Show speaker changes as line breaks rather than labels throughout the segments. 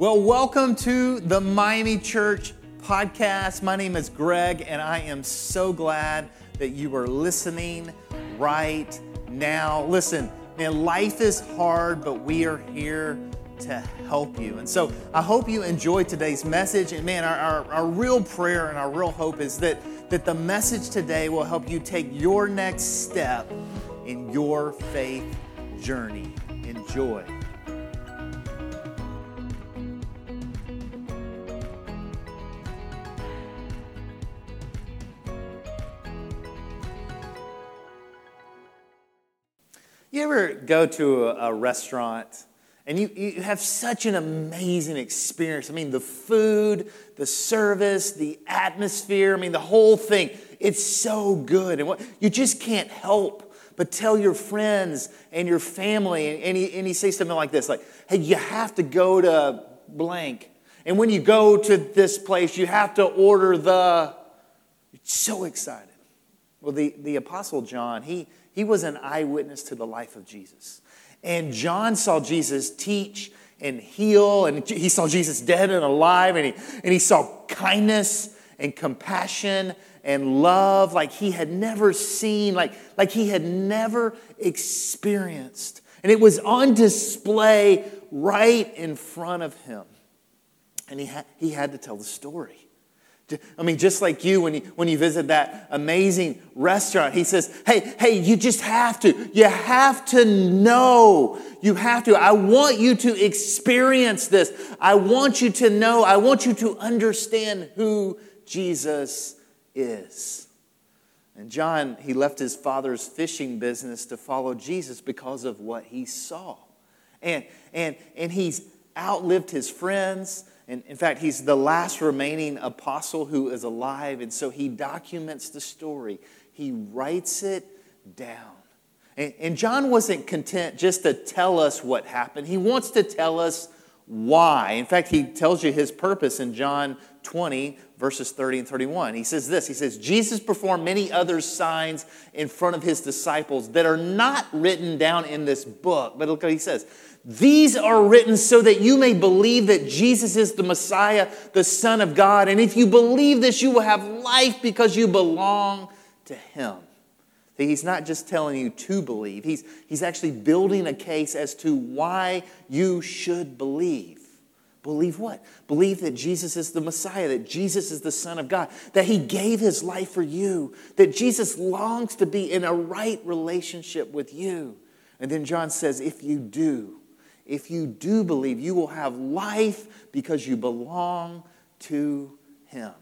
Well, welcome to the Miami Church podcast. My name is Greg, and I am so glad that you are listening right now. Listen, man, life is hard, but we are here to help you. And so I hope you enjoy today's message. And man, our, our, our, real prayer and our real hope is that, that the message today will help you take your next step in your faith journey. Enjoy. You ever go to a, a restaurant and you, you have such an amazing experience? I mean, the food, the service, the atmosphere, I mean, the whole thing. It's so good. And what, you just can't help but tell your friends and your family. And he, and he says something like this like, hey, you have to go to blank. And when you go to this place, you have to order the. You're so excited. Well, the, the Apostle John, he, he was an eyewitness to the life of Jesus. And John saw Jesus teach and heal, and he saw Jesus dead and alive, and he, and he saw kindness and compassion and love like he had never seen, like, like he had never experienced. And it was on display right in front of him. And he, ha- he had to tell the story. I mean, just like you when, you when you visit that amazing restaurant, he says, Hey, hey, you just have to. You have to know. You have to. I want you to experience this. I want you to know. I want you to understand who Jesus is. And John, he left his father's fishing business to follow Jesus because of what he saw. And, and, and he's outlived his friends. And in fact, he's the last remaining apostle who is alive. And so he documents the story, he writes it down. And, and John wasn't content just to tell us what happened, he wants to tell us why. In fact, he tells you his purpose in John 20, verses 30 and 31. He says this He says, Jesus performed many other signs in front of his disciples that are not written down in this book. But look what he says. These are written so that you may believe that Jesus is the Messiah, the Son of God. And if you believe this, you will have life because you belong to Him. He's not just telling you to believe, he's, he's actually building a case as to why you should believe. Believe what? Believe that Jesus is the Messiah, that Jesus is the Son of God, that He gave His life for you, that Jesus longs to be in a right relationship with you. And then John says, if you do, if you do believe, you will have life because you belong to Him.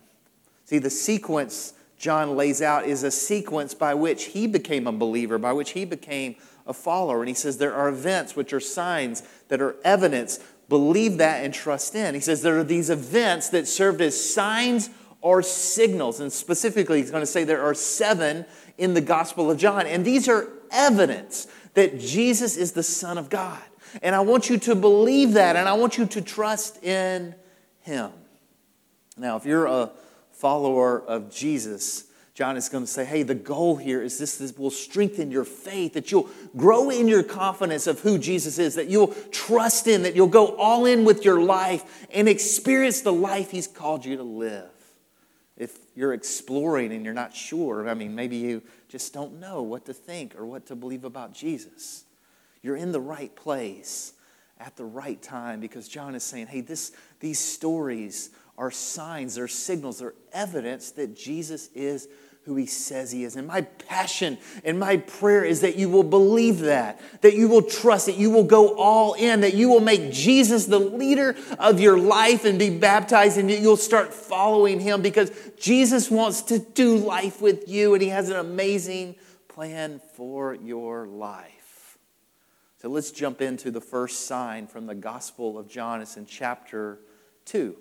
See, the sequence John lays out is a sequence by which he became a believer, by which he became a follower. And he says there are events which are signs that are evidence. Believe that and trust in. He says there are these events that served as signs or signals. And specifically, he's going to say there are seven in the Gospel of John. And these are evidence that Jesus is the Son of God. And I want you to believe that, and I want you to trust in Him. Now, if you're a follower of Jesus, John is going to say, hey, the goal here is this, this will strengthen your faith, that you'll grow in your confidence of who Jesus is, that you'll trust in, that you'll go all in with your life and experience the life He's called you to live. If you're exploring and you're not sure, I mean, maybe you just don't know what to think or what to believe about Jesus. You're in the right place at the right time because John is saying, hey, this, these stories are signs, they're signals, they're evidence that Jesus is who he says he is. And my passion and my prayer is that you will believe that, that you will trust, that you will go all in, that you will make Jesus the leader of your life and be baptized, and you'll start following him because Jesus wants to do life with you and he has an amazing plan for your life. So let's jump into the first sign from the Gospel of John. It's in chapter 2.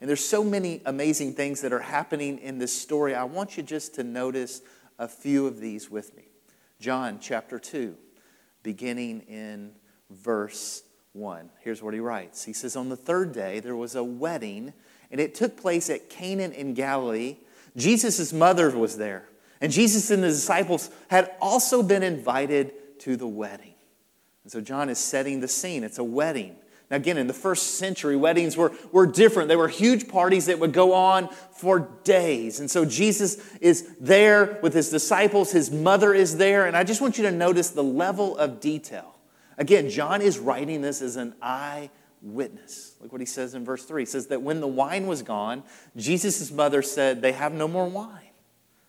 And there's so many amazing things that are happening in this story. I want you just to notice a few of these with me. John chapter 2, beginning in verse 1. Here's what he writes He says, On the third day, there was a wedding, and it took place at Cana in Galilee. Jesus' mother was there, and Jesus and the disciples had also been invited to the wedding. And so John is setting the scene. It's a wedding Now, again, in the first century, weddings were, were different. They were huge parties that would go on for days. And so Jesus is there with his disciples, his mother is there. And I just want you to notice the level of detail. Again, John is writing this as an eyewitness. Look what he says in verse 3. He says that when the wine was gone, Jesus' mother said, They have no more wine.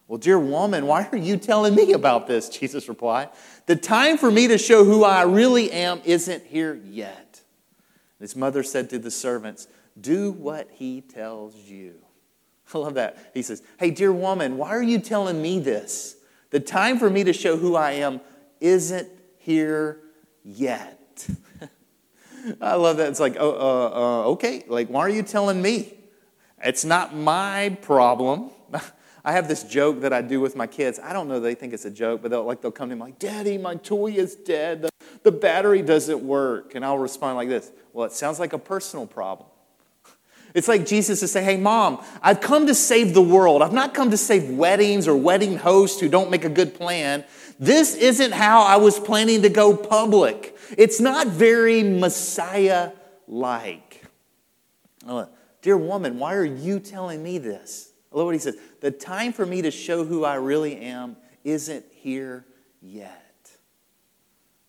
Well, dear woman, why are you telling me about this? Jesus replied. The time for me to show who I really am isn't here yet. His mother said to the servants, Do what he tells you. I love that. He says, Hey, dear woman, why are you telling me this? The time for me to show who I am isn't here yet. I love that. It's like, oh, uh, uh, okay, like, why are you telling me? It's not my problem. I have this joke that I do with my kids. I don't know they think it's a joke, but they'll like they'll come to me like, "Daddy, my toy is dead. The, the battery doesn't work." And I'll respond like this: "Well, it sounds like a personal problem." It's like Jesus to say, Hey, mom, I've come to save the world. I've not come to save weddings or wedding hosts who don't make a good plan. This isn't how I was planning to go public. It's not very Messiah like. Uh, Dear woman, why are you telling me this? I love what he says. The time for me to show who I really am isn't here yet.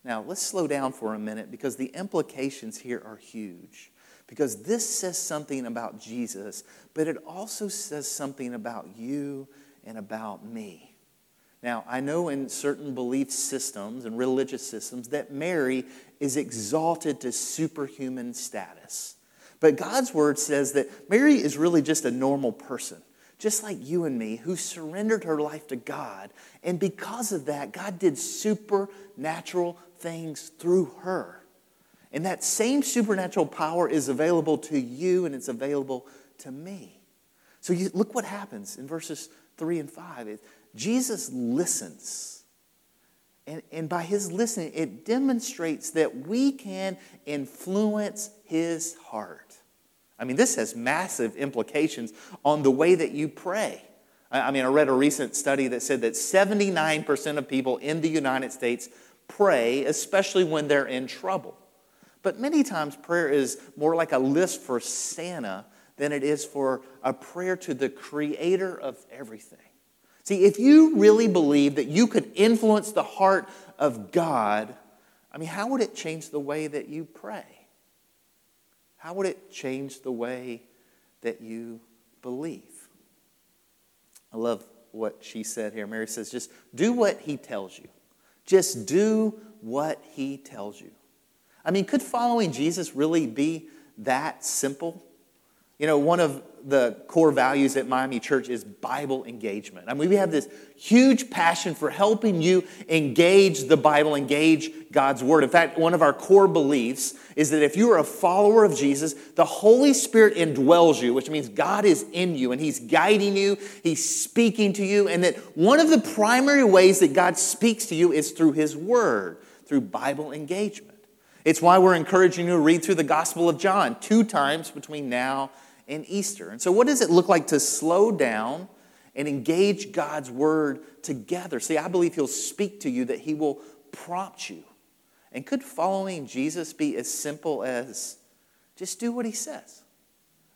Now, let's slow down for a minute because the implications here are huge. Because this says something about Jesus, but it also says something about you and about me. Now, I know in certain belief systems and religious systems that Mary is exalted to superhuman status. But God's word says that Mary is really just a normal person just like you and me, who surrendered her life to God. And because of that, God did supernatural things through her. And that same supernatural power is available to you and it's available to me. So you, look what happens in verses 3 and 5. It, Jesus listens. And, and by his listening, it demonstrates that we can influence his heart. I mean, this has massive implications on the way that you pray. I mean, I read a recent study that said that 79% of people in the United States pray, especially when they're in trouble. But many times, prayer is more like a list for Santa than it is for a prayer to the creator of everything. See, if you really believe that you could influence the heart of God, I mean, how would it change the way that you pray? How would it change the way that you believe? I love what she said here. Mary says, just do what he tells you. Just do what he tells you. I mean, could following Jesus really be that simple? You know, one of the core values at Miami Church is Bible engagement. I mean, we have this huge passion for helping you engage the Bible, engage God's Word. In fact, one of our core beliefs is that if you are a follower of Jesus, the Holy Spirit indwells you, which means God is in you and He's guiding you, He's speaking to you, and that one of the primary ways that God speaks to you is through His Word, through Bible engagement. It's why we're encouraging you to read through the Gospel of John two times between now and Easter. And so, what does it look like to slow down and engage God's word together? See, I believe He'll speak to you, that He will prompt you. And could following Jesus be as simple as just do what He says?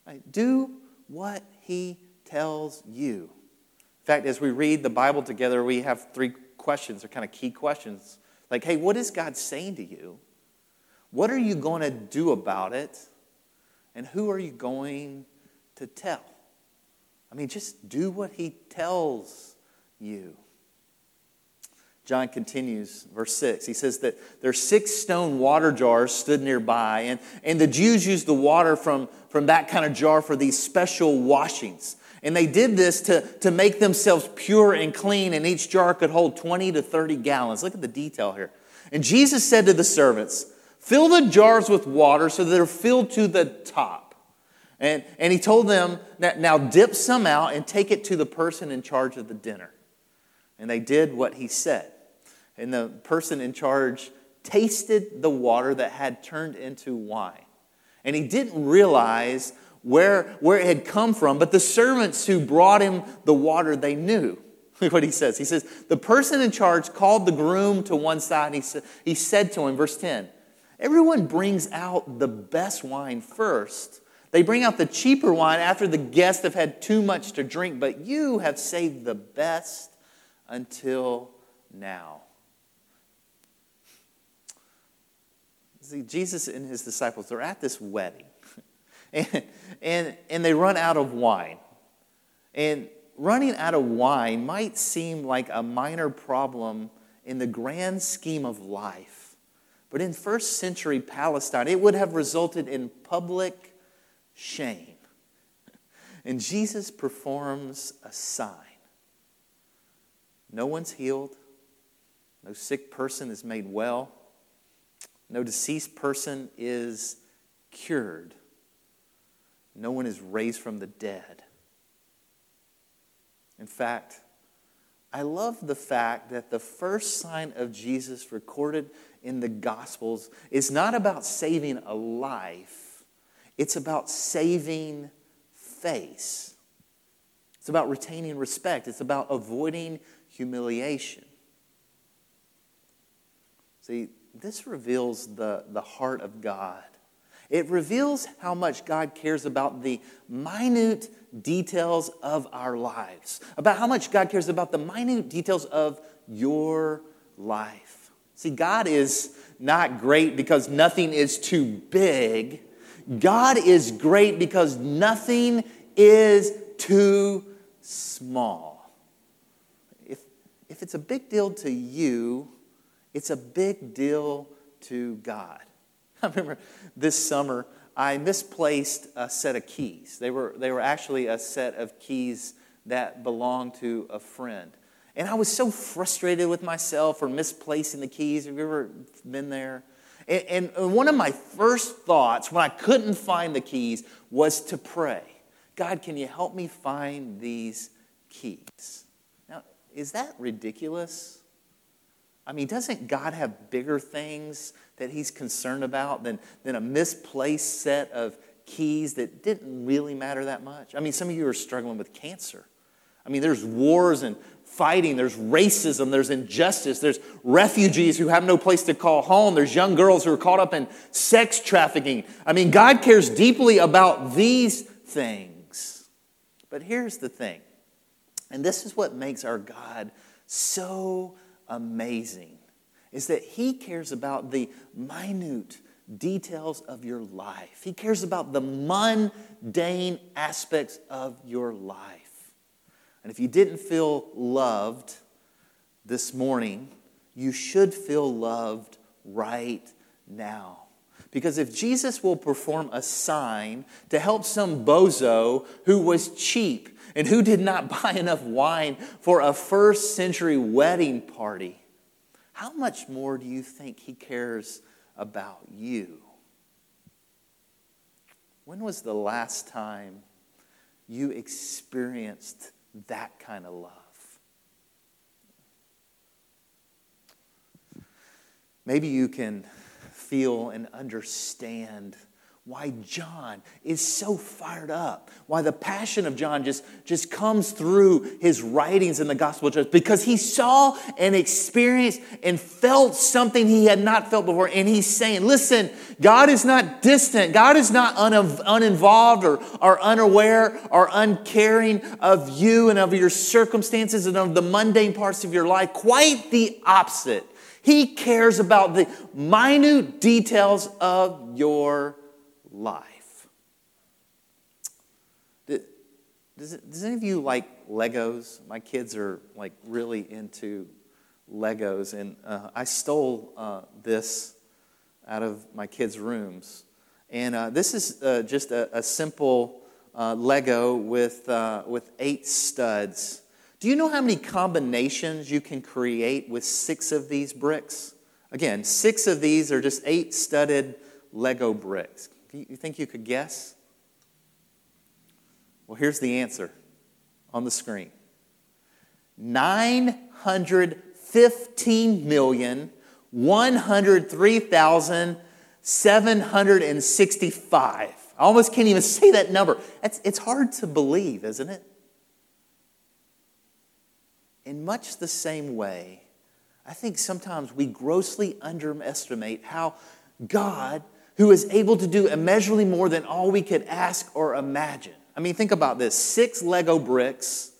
Right? Do what He tells you. In fact, as we read the Bible together, we have three questions, or kind of key questions. Like, hey, what is God saying to you? What are you going to do about it? And who are you going to tell? I mean, just do what he tells you. John continues, verse 6. He says that there's six stone water jars stood nearby, and, and the Jews used the water from, from that kind of jar for these special washings. And they did this to, to make themselves pure and clean, and each jar could hold 20 to 30 gallons. Look at the detail here. And Jesus said to the servants, Fill the jars with water so they're filled to the top. And, and he told them, that, Now dip some out and take it to the person in charge of the dinner. And they did what he said. And the person in charge tasted the water that had turned into wine. And he didn't realize where, where it had come from, but the servants who brought him the water, they knew. Look what he says. He says, The person in charge called the groom to one side he, sa- he said to him, verse 10, Everyone brings out the best wine first. They bring out the cheaper wine after the guests have had too much to drink, but you have saved the best until now. See, Jesus and his disciples, they're at this wedding, and, and, and they run out of wine. And running out of wine might seem like a minor problem in the grand scheme of life. But in first century Palestine, it would have resulted in public shame. And Jesus performs a sign. No one's healed, no sick person is made well, no deceased person is cured, no one is raised from the dead. In fact, I love the fact that the first sign of Jesus recorded in the Gospels is not about saving a life, it's about saving face. It's about retaining respect, it's about avoiding humiliation. See, this reveals the, the heart of God. It reveals how much God cares about the minute details of our lives, about how much God cares about the minute details of your life. See, God is not great because nothing is too big. God is great because nothing is too small. If, if it's a big deal to you, it's a big deal to God. I remember this summer, I misplaced a set of keys. They were, they were actually a set of keys that belonged to a friend. And I was so frustrated with myself for misplacing the keys. Have you ever been there? And, one of my first thoughts when I couldn't find the keys was to pray God, can you help me find these keys? Now, is that ridiculous? I mean, doesn't God have bigger things that He's concerned about than, than a misplaced set of keys that didn't really matter that much? I mean, some of you are struggling with cancer. I mean, there's wars and fighting, there's racism, there's injustice, there's refugees who have no place to call home, there's young girls who are caught up in sex trafficking. I mean, God cares deeply about these things. But here's the thing, and this is what makes our God so amazing is that He cares about the minute details of your life. He cares about the mundane aspects of your life. And if you didn't feel loved this morning, you should feel loved right now. Because if Jesus will perform a sign to help some bozo who was cheap and who did not buy enough wine for a first century wedding party, how much more do you think he cares about you? When was the last time you experienced that kind of love? Maybe you can feel and understand why John is so fired up, why the passion of John just, just comes through his writings in the Gospel of because he saw and experienced and felt something he had not felt before. And he's saying, listen, God is not distant, God is not un- uninvolved or, or unaware or uncaring of you and of your circumstances and of the mundane parts of your life. Quite the opposite. He cares about the minute details of your life. Does, does any of you like Legos? My kids are like really into Legos, and uh, I stole uh, this out of my kids' rooms. And uh, this is uh, just a, a simple uh, Lego with, uh, with eight studs. Do you know how many combinations you can create with six of these bricks? Again, six of these are just eight studded Lego bricks. You think you could guess? Well, here's the answer on the screen 915 million. 103,765. I almost can't even say that number. It's, it's hard to believe, isn't it? In much the same way, I think sometimes we grossly underestimate how God who is able to do immeasurably more than all we could ask or imagine. I mean, think about this six Lego bricks,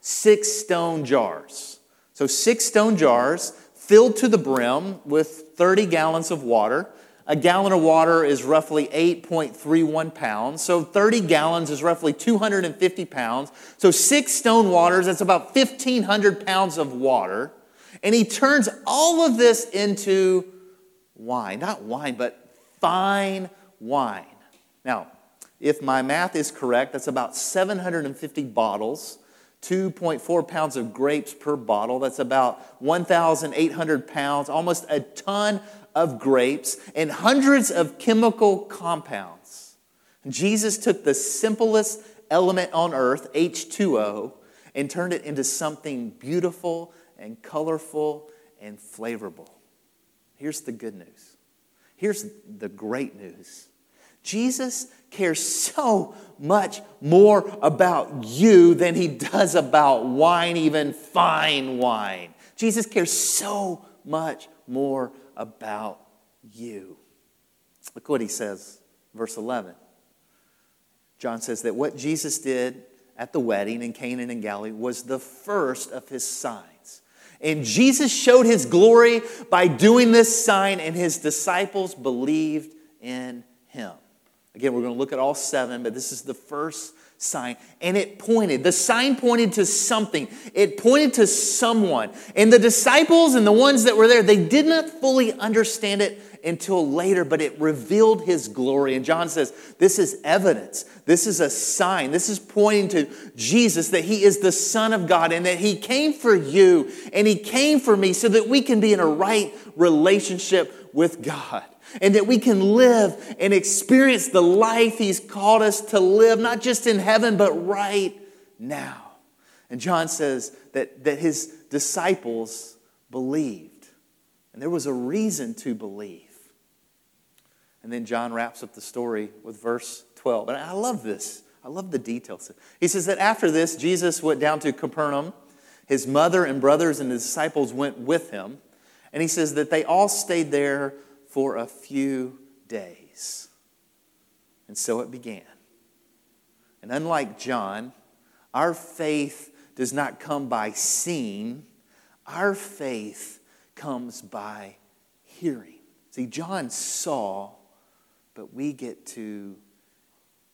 six stone jars. So, six stone jars filled to the brim with 30 gallons of water. A gallon of water is roughly 8.31 pounds. So 30 gallons is roughly 250 pounds. So six stone waters, that's about 1,500 pounds of water. And he turns all of this into wine. Not wine, but fine wine. Now, if my math is correct, that's about 750 bottles 2.4 pounds of grapes per bottle. That's about 1,800 pounds, almost a ton of grapes, and hundreds of chemical compounds. Jesus took the simplest element on earth, H2O, and turned it into something beautiful and colorful and flavorful. Here's the good news. Here's the great news. Jesus cares so much more about you than he does about wine, even fine wine. Jesus cares so much more about you. Look what he says, verse 11. John says that what Jesus did at the wedding in Cana and Galilee was the first of his signs. And Jesus showed his glory by doing this sign, and his disciples believed in him. Again, we're going to look at all seven, but this is the first sign. And it pointed, the sign pointed to something, it pointed to someone. And the disciples and the ones that were there, they did not fully understand it until later, but it revealed his glory. And John says, This is evidence. This is a sign. This is pointing to Jesus that he is the Son of God and that he came for you and he came for me so that we can be in a right relationship with God and that we can live and experience the life He's called us to live, not just in heaven, but right now. And John says that, that his disciples believed, and there was a reason to believe. And then John wraps up the story with verse 12. And I love this. I love the details. He says that after this, Jesus went down to Capernaum. His mother and brothers and his disciples went with him. And he says that they all stayed there for a few days. And so it began. And unlike John, our faith does not come by seeing, our faith comes by hearing. See, John saw, but we get to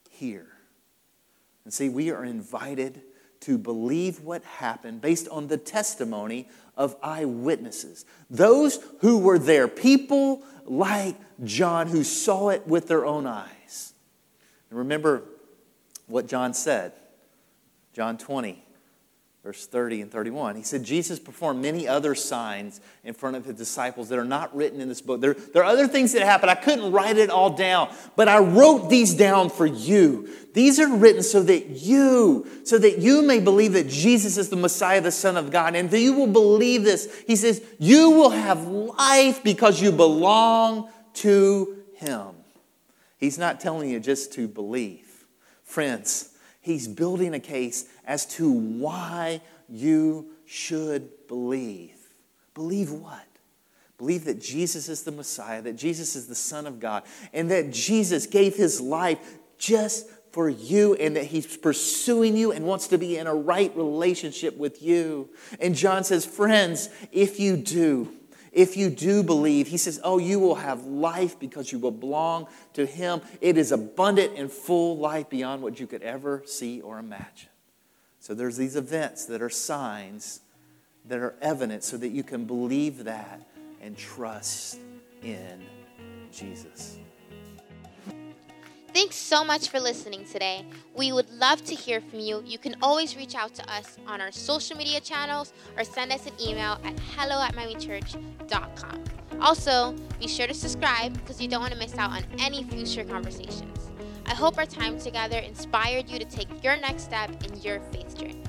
hear. And see, we are invited to believe what happened based on the testimony of eyewitnesses. Those who were there, people like John who saw it with their own eyes. And remember what John said, John 20, verse 30 and 31. He said, Jesus performed many other signs in front of his disciples that are not written in this book. There, there are other things that happened. I couldn't write it all down, but I wrote these down for you. These are written so that you, so that you may believe that Jesus is the Messiah, the Son of God, and that you will believe this. He says, You will have life because you belong to him. He's not telling you just to believe. Friends, he's building a case as to why you should believe. Believe what? Believe that Jesus is the Messiah, that Jesus is the Son of God, and that Jesus gave his life just for you and that he's pursuing you and wants to be in a right relationship with you. And John says, Friends, if you do, if you do believe, he says, Oh, you will have life because you will belong to him. It is abundant and full life beyond what you could ever see or imagine. So there's these events that are signs that are evident so that you can believe that and trust in Jesus.
Thanks so much for listening today. We would love to hear from you. You can always reach out to us on our social media channels or send us an email at hello at miamichurch.com. Also, be sure to subscribe because you don't want to miss out on any future conversations. I hope our time together inspired you to take your next step in your faith journey.